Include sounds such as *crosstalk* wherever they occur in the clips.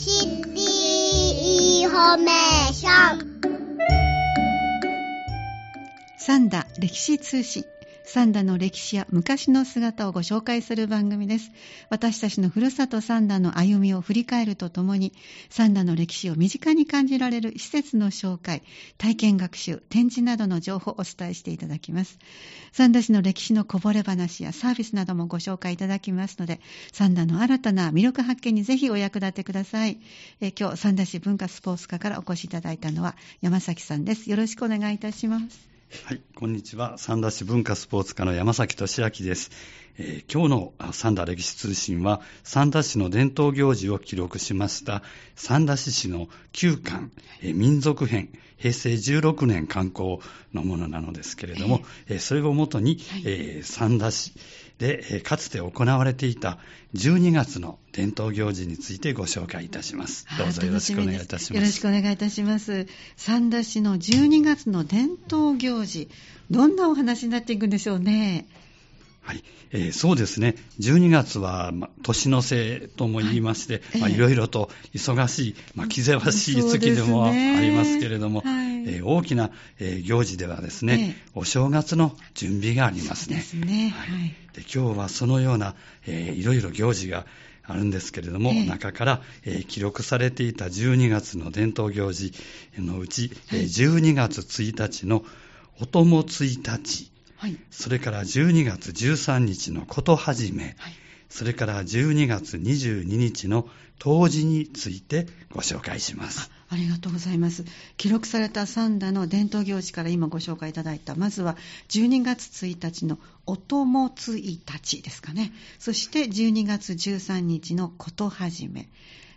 シティインフォメーション。三田歴史通信。三田の歴史や昔の姿をご紹介する番組です。私たちのふるさと三田の歩みを振り返るとともに、三田の歴史を身近に感じられる施設の紹介、体験学習、展示などの情報をお伝えしていただきます。三田市の歴史のこぼれ話やサービスなどもご紹介いただきますので、三田の新たな魅力発見にぜひお役立てください。え今日、三田市文化スポーツ課からお越しいただいたのは山崎さんです。よろしくお願いいたします。はい、こんにちは。三田市文化スポーツ課の山崎俊明です。えー、今日の三田歴史通信は、三田市の伝統行事を記録しました三田市市の旧館、えー、民族編、平成16年観光のものなのですけれども、えー、それをもとに、えー、三田市、で、かつて行われていた12月の伝統行事についてご紹介いたします。どうぞよろしくお願いいたします。よろしくお願いいたします。三田市の12月の伝統行事、どんなお話になっていくんでしょうね。はい、えー、そうですね。12月は、ま、年の瀬とも言いまして、はい、ろいろと忙しい、まあ、気ぜわしい月でもありますけれども、ねはい、えー、大きな、えー、行事ではですね、えー、お正月の準備がありますね。そうですね。はい。で今日はそのような、えー、いろいろ行事があるんですけれども、えー、中から、えー、記録されていた12月の伝統行事のうち、はい、12月1日のお供1日、はい、それから12月13日のこと始め、はい、それから12月22日の冬至についてご紹介します。ありがとうございます。記録された三田の伝統行事から今ご紹介いただいた、まずは12月1日のお供1日ですかね。そして12月13日のこと始め。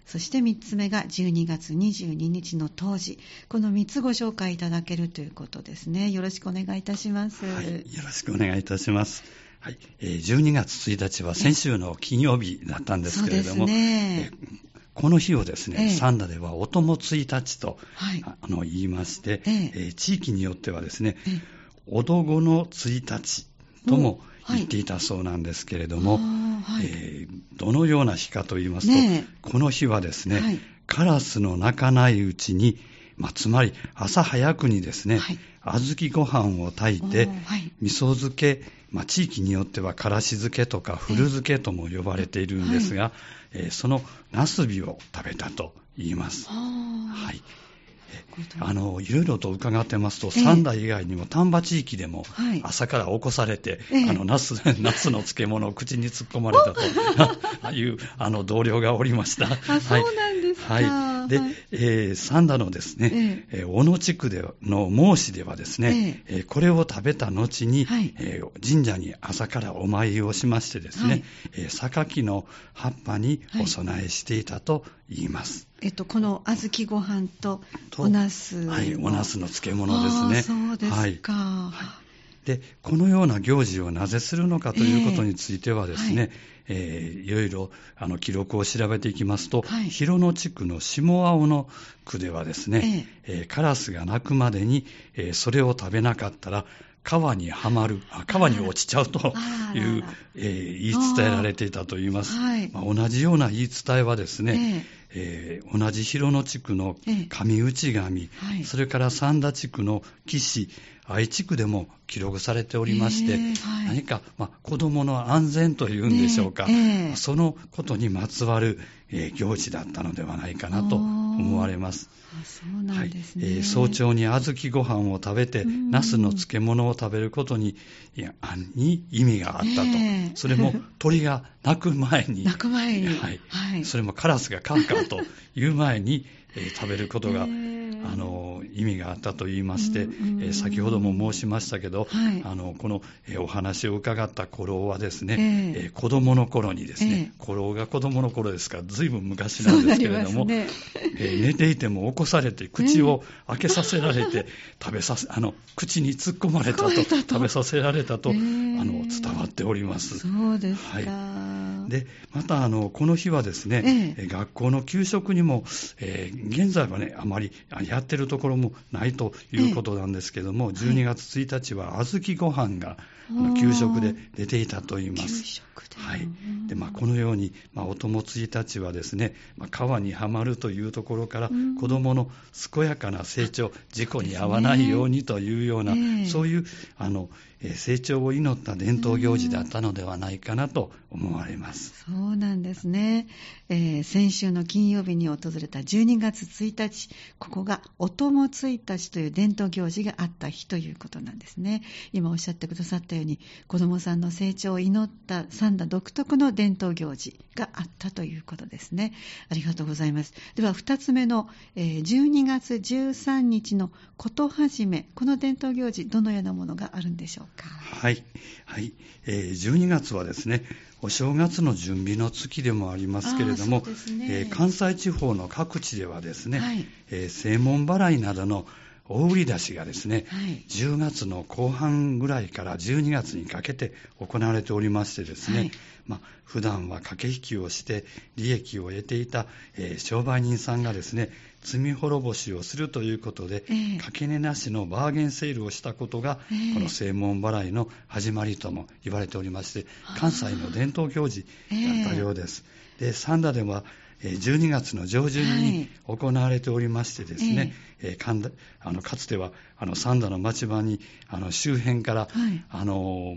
そして3つ目が12月22日の当時、この3つご紹介いただけるということですね。よろしくお願いいたします。はい、よろしくお願いいたします。はい、12月1日は先週の金曜日だったんですけれども、ね、この日をですね、え三田ではお供1日と、はい、あの言いまして、ええ。地域によってはですね、おどごの1日とも言っていたそうなんですけれども、はい、えー、どのような日かと言いますと、ね、この日はですね、はい、カラスの鳴かないうちに、まあ、つまり朝早くにですね、はい、小豆ご飯を炊いて、味噌漬け、まあ、地域によってはからし漬けとか古漬けとも呼ばれているんですが、えー、そのナスビを食べたと言います。はい。あの、いろいろと伺ってますと、三代以外にも丹波地域でも、朝から起こされて、ええ、あの、ナス、*laughs* ナスの漬物を口に突っ込まれたと *laughs* *laughs* いう、あの、同僚がおりました。あ、そうなんですか。はいで、はい、えー、三田のですね、えー、小野地区での孟子ではですね、えー、これを食べた後に、はい、えー、神社に朝からお参りをしましてですね、はい、えー、榊の葉っぱにお供えしていたと言います。えっと、この小豆ご飯とおなすはい、おなすの漬物ですね。そうですか。はいで、このような行事をなぜするのかということについてはですね、えーはい。えー、いろいろあの記録を調べていきますと、はい、広野地区の下青の区ではですね、えー、えー、カラスが鳴くまでに、えー、それを食べなかったら、川にはまる、川に落ちちゃうとい。う、えー、言い伝えられていたといいます。はいまあ、同じような言い伝えはですね、えー、えー、同じ広野地区の上内神、はい、それから三田地区の岸、愛地区でも記録されておりまして、はい、何か、まあ、子供の安全というんでしょうか、えー、そのことにまつわる、えー、行事だったのではないかなと思われます。早朝に小豆ご飯を食べて、ナスの漬物を食べることにに意味があったと、えー、それも鳥が鳴く前に、鳴く前に、はい、はい、それもカラスがカンカンという前に、えー、食べることが、えーあの意味があったと言いまして、うんうん、先ほども申しましたけど、はい、あのこの、えお話を伺った頃はですね、えー、え子供の頃にですね、えー、頃が子供の頃ですからずいぶん昔なんですけれども、ね。えー、寝ていても起こされて口を開けさせられて、食べさせあの口に突っ込まれたと食べさせられたと、あの伝わっております。そうですか、はいでまたあのこの日はですね、ええ、学校の給食にも、えー、現在はねあまりやってるところもないということなんですけども、え、12月1日は小豆ご飯が給食で出ていたといいます。はい。でまあ、このように、まあ、お友1日はですね、まあ、川にはまるというところから、子どもの健やかな成長、事故に遭わないようにというような、そういうあの成長を祈った伝統行事だったのではないかなと思われます。そうなんですね、えー、先週の金曜日に訪れた12月1日、ここがお供1日という伝統行事があった日ということなんですね。今おっしゃってくださったように、子どもさんの成長を祈った三田独特の伝統行事があったということですね。ありがとうございます。では2つ目の、えー、12月13日のこと始め、この伝統行事、どのようなものがあるんでしょうか。はい、はい。えー、12月はですね、お正月の準備の月でもありますけれども、ね。えー、関西地方の各地ではですね、はい、えー、正門払いなどの大売り出しがですね、はい、10月の後半ぐらいから12月にかけて行われておりましてですね、はい。まあ、普段は駆け引きをして利益を得ていた、えー、商売人さんがですね罪滅ぼしをするということで、えー、かけ値なしのバーゲンセールをしたことが、えー、この正門払いの始まりとも言われておりまして関西の伝統行事だったようです。えー、で三田では12月の上旬に行われておりましてですね、はい、えー、あのかつてはあの三田の町場にあの周辺から、はい、あの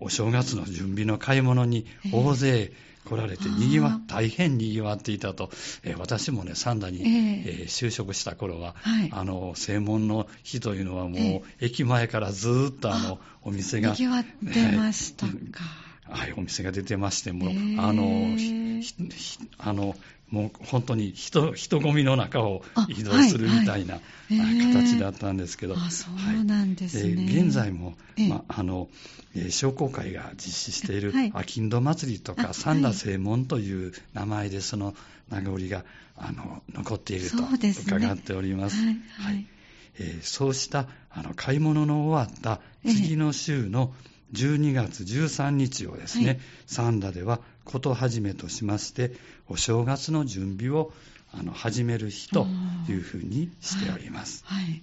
お正月の準備の買い物に大勢来られて、にぎわ、大変にぎわっていたと、えー、私もね、三田に、えー、就職した頃は、はい、あの、正門の日というのはもう、駅前からずっとあの、お店が。にぎわってましたか。はい、お店が出てまして、もう、あの、あの、もう本当に人人混みの中を移動するみたいな、形だったんですけど、あそうなんですね、はい、現在も、まあの商工会が実施しているあきんど祭りとか、三田正門という名前でその名残があの残っていると伺っております。すね、はい。えー、そうしたあの買い物の終わった次の週の12月13日をですね、はい、三田ではこと始めとしまして、お正月の準備をあの始める日というふうにしております。はい、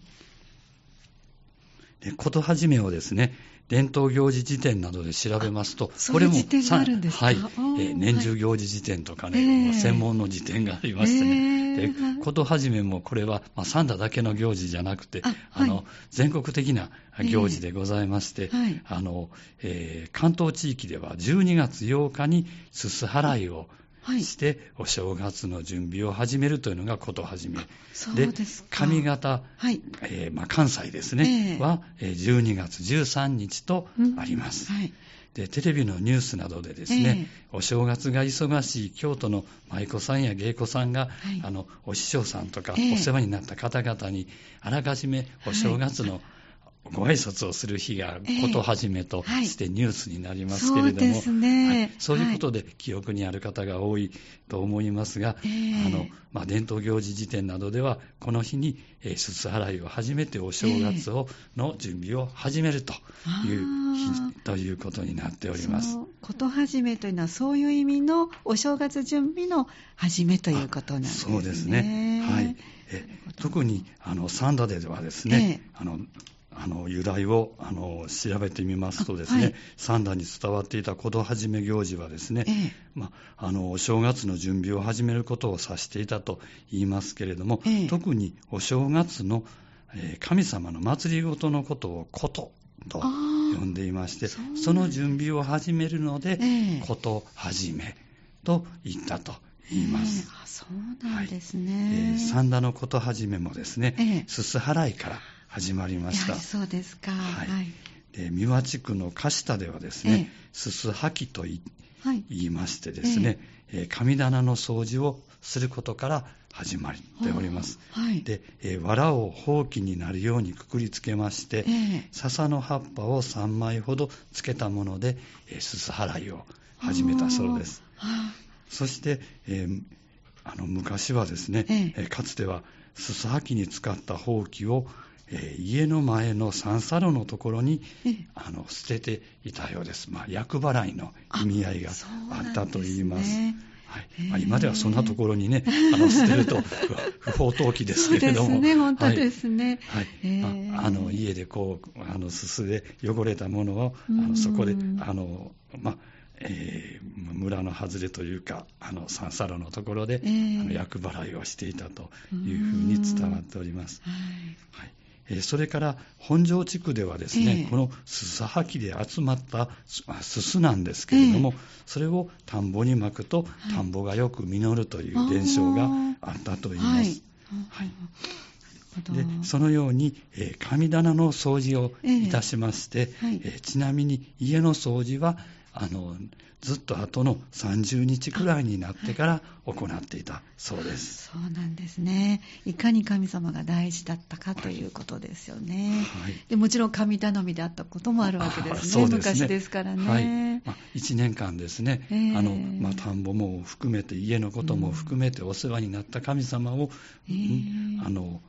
でこと始めをですね、伝統行事辞典などで調べますと、これも、はい、えー、年中行事辞典とかね、えー、専門の辞典がありましてね、えー、でこと始めもこれは、まあ、三田だけの行事じゃなくて、ああの、はい、全国的な行事でございまして、あのえー、関東地域では12月8日にすす払いを、して、お正月の準備を始めるというのがこと始め。で上方、はい。えーまあ、関西ですね、えー、は12月13日とあります。うん。はい。でテレビのニュースなどでですね、えー、お正月が忙しい京都の舞妓さんや芸妓さんが、はい、あのお師匠さんとか、お世話になった方々にあらかじめお正月の、はいご挨拶をする日がこと始めとしてニュースになりますけれども、えーはい、そうねはい、そういうことで記憶にある方が多いと思いますが、えー、あのまあ、伝統行事辞典などでは、この日に、えー、すす払いを始めてお正月を、えー、の準備を始めるという日ということになっております。こと始めというのは、そういう意味のお正月準備の始めということなんですね。そうですね。はい。え特にあの三田ではですね、あのあの由来をあの調べてみますとですね、はい、三代に伝わっていた事始め行事はですね、ええ、まあ、のお正月の準備を始めることを指していたと言いますけれども、え、特にお正月の、え神様の祭りごとのことをことと呼んでいましてその準備を始めるので、こと始めと言ったと言います。あそうなんですね。はい。えー、三田のこと始めもですね、すす払いから始まりました。そうですか。はい。はい、で三輪地区の鹿下ではですね、すすはきと言いましてですね、えー、神棚の掃除をすることから始まっております。はい、で、えー、藁をほうきになるようにくくりつけまして、えー、笹の葉っぱを3枚ほどつけたもので、えー、すす払いを始めたそうです。そして、えー、あの昔はですね、えー、かつてはすすはきに使ったほうきをえー、家の前の三サロのところに、あの捨てていたようです。まあ、厄払いの意味合いがあったといいます。はいまあ、今ではそんなところにね、あの捨てると *laughs* 不法投棄ですけれども。そうですね、本当ですね。はい。はいまあ、あの家でこう、あのすすで汚れたものを、あのそこで、あの、まあ、えー、村の外れというか、あの三サロのところで、えー、あの厄払いをしていたというふうに伝わっております。はい、はいえそれから本庄地区ではですね、えー、このすさはきで集まったすすなんですけれども、えー、それを田んぼにまくと、田んぼがよく実るという伝承があったといいます。はい、はい。でそのように、えー、神棚の掃除をいたしまして、えーはい、えー、ちなみに家の掃除はあのずっと後の30日くらいになってから行っていたそうです。そうなんですね。いかに神様が大事だったかということですよね。はい、でもちろん神頼みであったこともあるわけですね。すね昔ですからね。はい。まあ、1年間ですね、えー、あのまあ、田んぼも含めて、家のことも含めてお世話になった神様を、えー、あの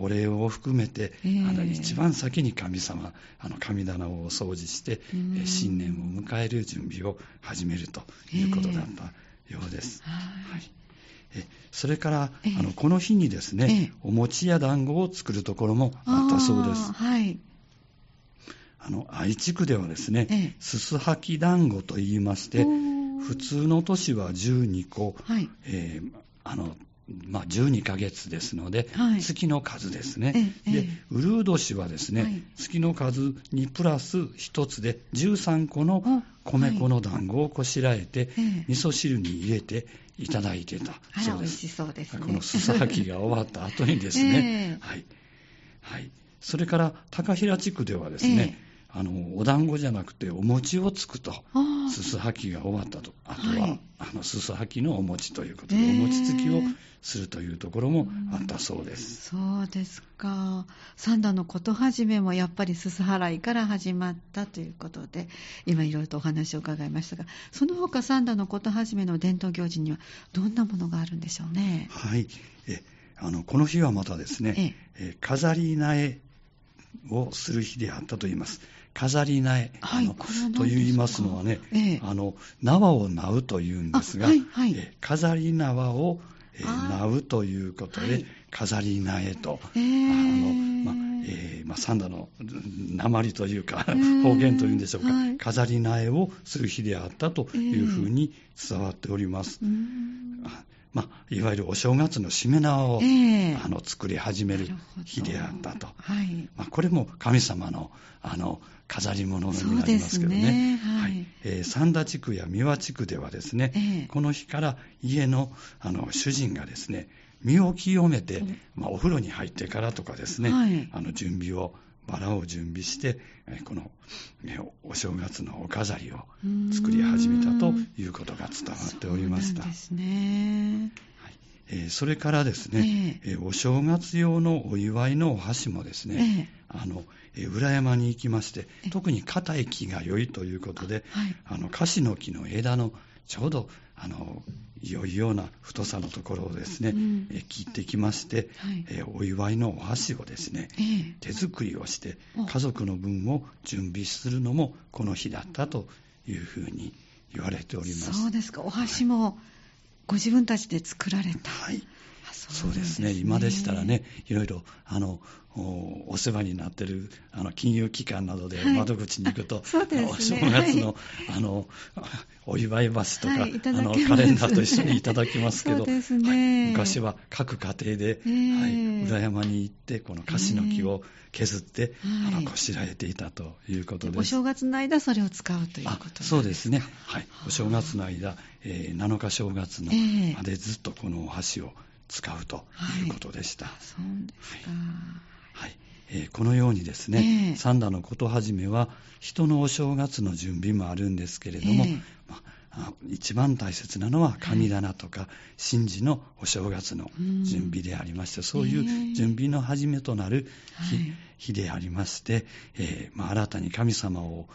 お礼を含めて、えー、あの一番先に神様、あの神棚をお掃除して、え新年を迎える準備を始めるということだったようです。えー、はい。えそれから、えー、あのこの日にですね、お餅や団子を作るところもあったそうです。はい、あの愛知区ではですね、すすはき団子と言いまして、普通の年は12個、はい。えー、あのまあ、12ヶ月ですので、はい、月の数ですね。で、ウルー年はですね、はい、月の数にプラス1つで13個の米粉の団子をこしらえて、はい、味噌汁に入れていただいてた。そうです。そうですね、このすさはきが終わった後にですね、*laughs* はい。はい。それから、高平地区ではですね、あの、お団子じゃなくてお餅をつくと、すすはきが終わったと、あとは、はい、あの、すすはきのお餅ということで、お餅つきをするというところもあったそうです。うそうですか。三田のこと始めもやっぱりすす払いから始まったということで、今いろいろとお話を伺いましたが、その他三田のこと始めの伝統行事にはどんなものがあるんでしょうね？はい。えあのこの日はまたですね、ええ飾り苗をする日であったと言います。飾り苗、はい、と言いますのはね、ええ、あの縄を苗うというんですが、はいはい、え飾り縄を、え苗うということで、飾り苗と、えー、あのまえーまあ、三田の鉛というか、方言というんでしょうか、飾り苗をする日であったというふうに伝わっております。まあ、いわゆるお正月のしめ縄を、えー、あの作り始める日であったと、はい。まあ、これも神様のあの飾り物になりますけどね、ね。はい。えー、三田地区や三輪地区ではですね、えー、この日から家のあの主人がですね身を清めて、まあ、お風呂に入ってからとかですね、はい、あの準備をバラを準備して、この、お正月のお飾りを作り始めたということが伝わっておりました。そうですね。えそれからですね、えー、お正月用のお祝いのお箸もですね、えー、あの、えー、裏山に行きまして、特に硬い木が良いということで、はい、あの、樫の木の枝のちょうど、あの、良いような太さのところをですね、うん、え切ってきまして、はい、えお祝いのお箸をですね、えー、手作りをして家族の分を準備するのもこの日だったというふうに言われております。そうですか。お箸もご自分たちで作られた、はいそうですね、今でしたらね、いろいろあのお世話になっているあの金融機関などで窓口に行くと、*laughs* はいね、お正月のはい、あの *laughs* お祝い箸とか、はい、あのカレンダーと一緒にいただきますけど、*laughs* ね、昔は各家庭で、裏山に行って、この樫の木を削って、えー、あのこしらえていたということです。お正月の間、それを使うということそうですね、はい、お正月の間、えー、7日正月のまでずっとこのお箸を使うとい。うことでした。はい、えー、このようにですね、えー、三田のことはじめは人のお正月の準備もあるんですけれども、えー、まあ、一番大切なのは神棚とか神事のお正月の準備でありまして、そういう準備の始めとなる日えー、日でありまして、えーまあ、新たに神様を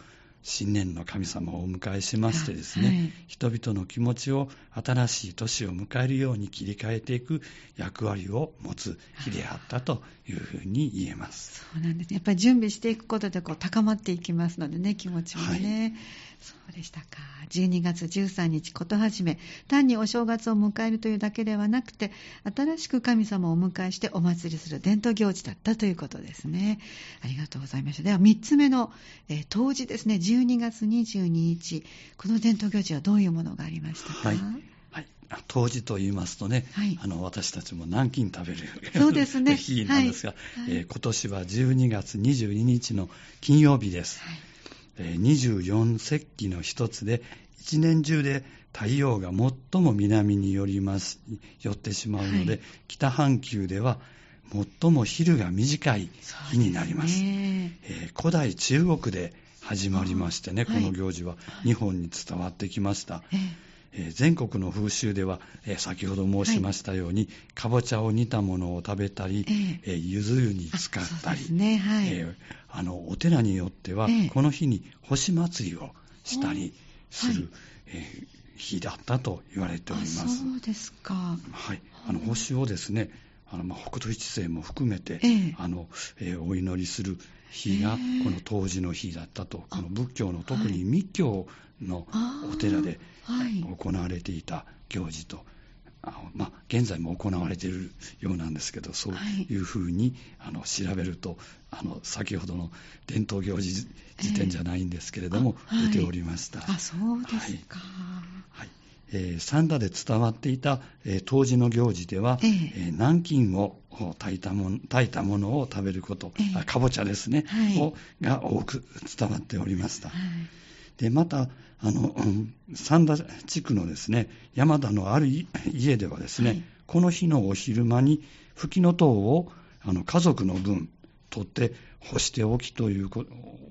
新年の神様をお迎えしましてですね、はい、人々の気持ちを新しい年を迎えるように切り替えていく役割を持つ日であったというふうに言えます。そうなんですね。やっぱり準備していくことでこう高まっていきますのでね、気持ちもね。はいそうでしたか。12月13日、こと始め、単にお正月を迎えるというだけではなくて、新しく神様をお迎えしてお祭りする伝統行事だったということですね。ありがとうございました。では、3つ目の、えー、当時ですね、12月22日、この伝統行事はどういうものがありましたか、はい当時と言いますとね、はい、あの私たちも南京食べるそうです、ね、*laughs* 日なんですが、はいはい、えー、今年は12月22日の金曜日です。はい24節気の一つで、一年中で太陽が最も南に寄ります寄ってしまうので、はい、北半球では最も昼が短い日になります。すねえー、古代中国で始まりましてね、この行事は日本に伝わってきました。えー、全国の風習では、えー、先ほど申しましたように、はい、かぼちゃを煮たものを食べたり、えー、ゆず湯に浸かったり、ね。はい、あのお寺によっては、この日に星祭りをしたりする、え日だったと言われております。そうですか。はい。あ。の星をですね、あのまあ、北斗七星も含めて、あのえー、お祈りする日がこの当時の日だったと、この仏教の特に密教のお寺で行われていた行事と、まあ、現在も行われているようなんですけど、そういうふうに、あの調べるとあの、先ほどの伝統行事辞典じゃないんですけれども、えー、出ておりました。あそうですか。はいえー、三田で伝わっていた、えー、当時の行事では、えー、えー、南京を炊いたもの炊いたものを食べること、えー、かぼちゃですね、はい、をが多く伝わっておりました。はい。で、また、あの、三田地区のですね、山田のある家ではですね、はい、この日のお昼間に、ふきのとうをあの家族の分取って干しておきという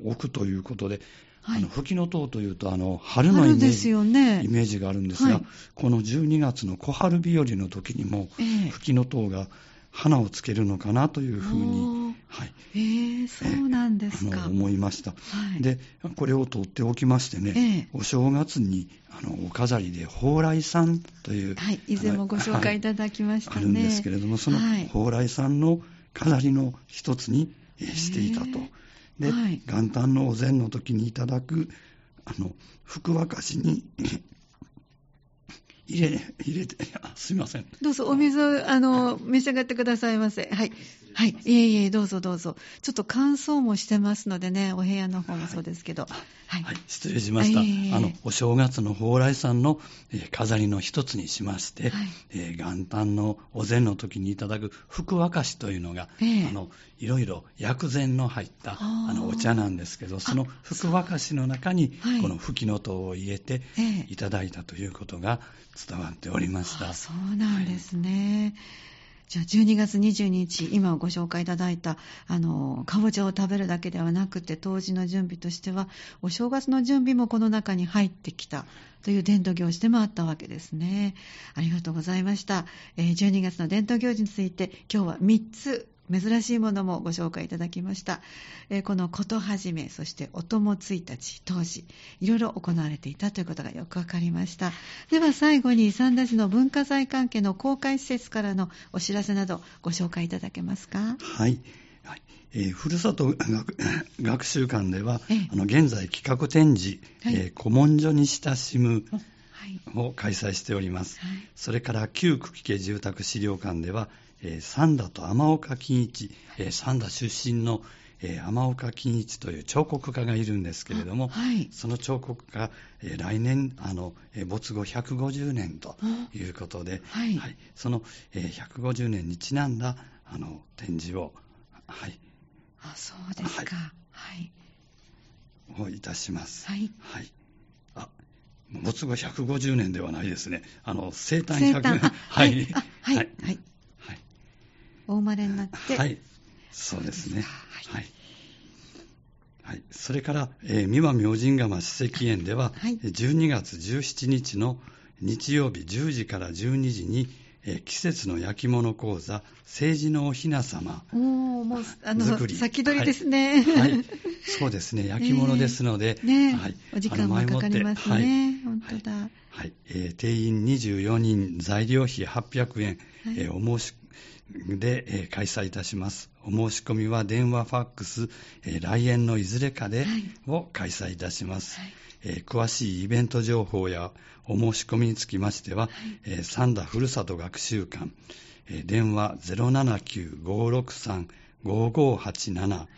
置くということで、はい、あの吹きの塔というとあの春のイメージ,、ね、イメージがあるんですが、はい、この12月の小春日和の時にも、えー、吹きの塔が花をつけるのかなというふうに、はい、えー、そうなんですか。思いました、はい、で、これを取っておきましてね、えー、お正月にあのお飾りで蓬莱さんという、はい、以前もご紹介いただきましたね。あるんですけれども、その蓬莱さんの飾りの一つにしていたと。で、はい、元旦のお膳の時にいただく、あの、福沸かしに入れ、入れて、すいません。どうぞ、お水、あの、召し上がってくださいませ。はい。はい。いえいえ、どうぞどうぞ。ちょっと乾燥もしてますのでね、お部屋の方もそうですけど。はい。はい、失礼しました。あの、お正月の蓬莱さんの、えー、飾りの一つにしまして、はい、えー、元旦のお膳の時にいただく福沸かしというのが、えー、あの、いろいろ薬膳の入ったあのお茶なんですけど、その福沸かしの中に、この吹きの塔を入れていただいたということが伝わっておりました。そうなんですね。はいじゃあ12月22日、今ご紹介いただいた、あの、かぼちゃを食べるだけではなくて、当時の準備としては、お正月の準備もこの中に入ってきたという伝統行事でもあったわけですね。ありがとうございました。12月の伝統行事について、今日は3つ珍しいものもご紹介いただきました。えー、このことはじめ、そしてお友1日、当時、いろいろ行われていたということがよくわかりました。では最後に三田市の文化財関係の公開施設からのお知らせなどご紹介いただけますか？はい。はいえー、ふるさと学習館では、えあの現在企画展示、はい、えー、古文書に親しむを開催しております。はい、それから旧久喜家住宅資料館では、えー、三田と天岡金一、えー、三田出身の、えー、天岡金一という彫刻家がいるんですけれども、はい、その彫刻家、えー、来年あの、えー、没後150年ということで、はい、はい、その、えー、150年にちなんだあの展示を、はい、あそうですか、はい、をいたします。はい、はい。あ没後150年ではないですね。あの、生誕100年。はい。はい。はいお生まれになって。はい。そうですね。はい。はい、それから、えー、三輪明神釜史跡園では、はい、12月17日の日曜日10時から12時に、えー、季節の焼き物講座、政治のおひな様おもうあの先取りですね、はい、はい、*laughs* そうですね、焼き物ですので、えー、ねはい、お時間もかかりますね、はい、本当だ。はい。はい。えー、定員24人、材料費800円、はい、えー、お申しで、えー、開催いたします。お申し込みは電話、ファックス、えー、来園のいずれかで、はい、を開催いたします。はい。えー、詳しいイベント情報やお申し込みにつきましては、はい。えー、三田ふるさと学習館、えー、電話079-563-5587、はい。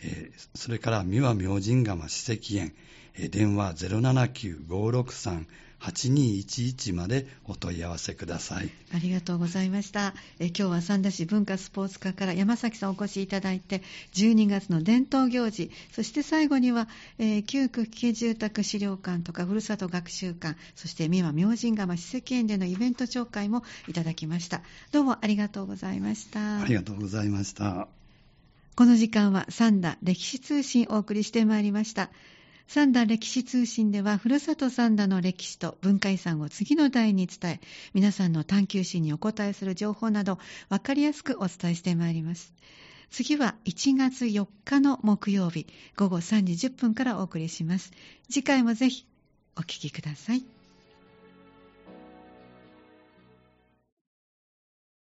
えー、それから三輪明神釜史跡園、えー、電話079-563-5587 8211までお問い合わせください。ありがとうございました。え今日は三田市文化スポーツ課から山崎さんお越しいただいて、12月の伝統行事、そして最後には、えー、旧区危機住宅資料館とかふるさと学習館、そして三輪明神釜史跡園でのイベント紹介もいただきました。どうもありがとうございました。ありがとうございました。この時間は三田歴史通信をお送りしてまいりました。三田歴史通信では、ふるさと三田の歴史と文化遺産を次の代に伝え、皆さんの探求心にお答えする情報など、わかりやすくお伝えしてまいります。次は1月4日の木曜日、午後3時10分からお送りします。次回もぜひお聴きください。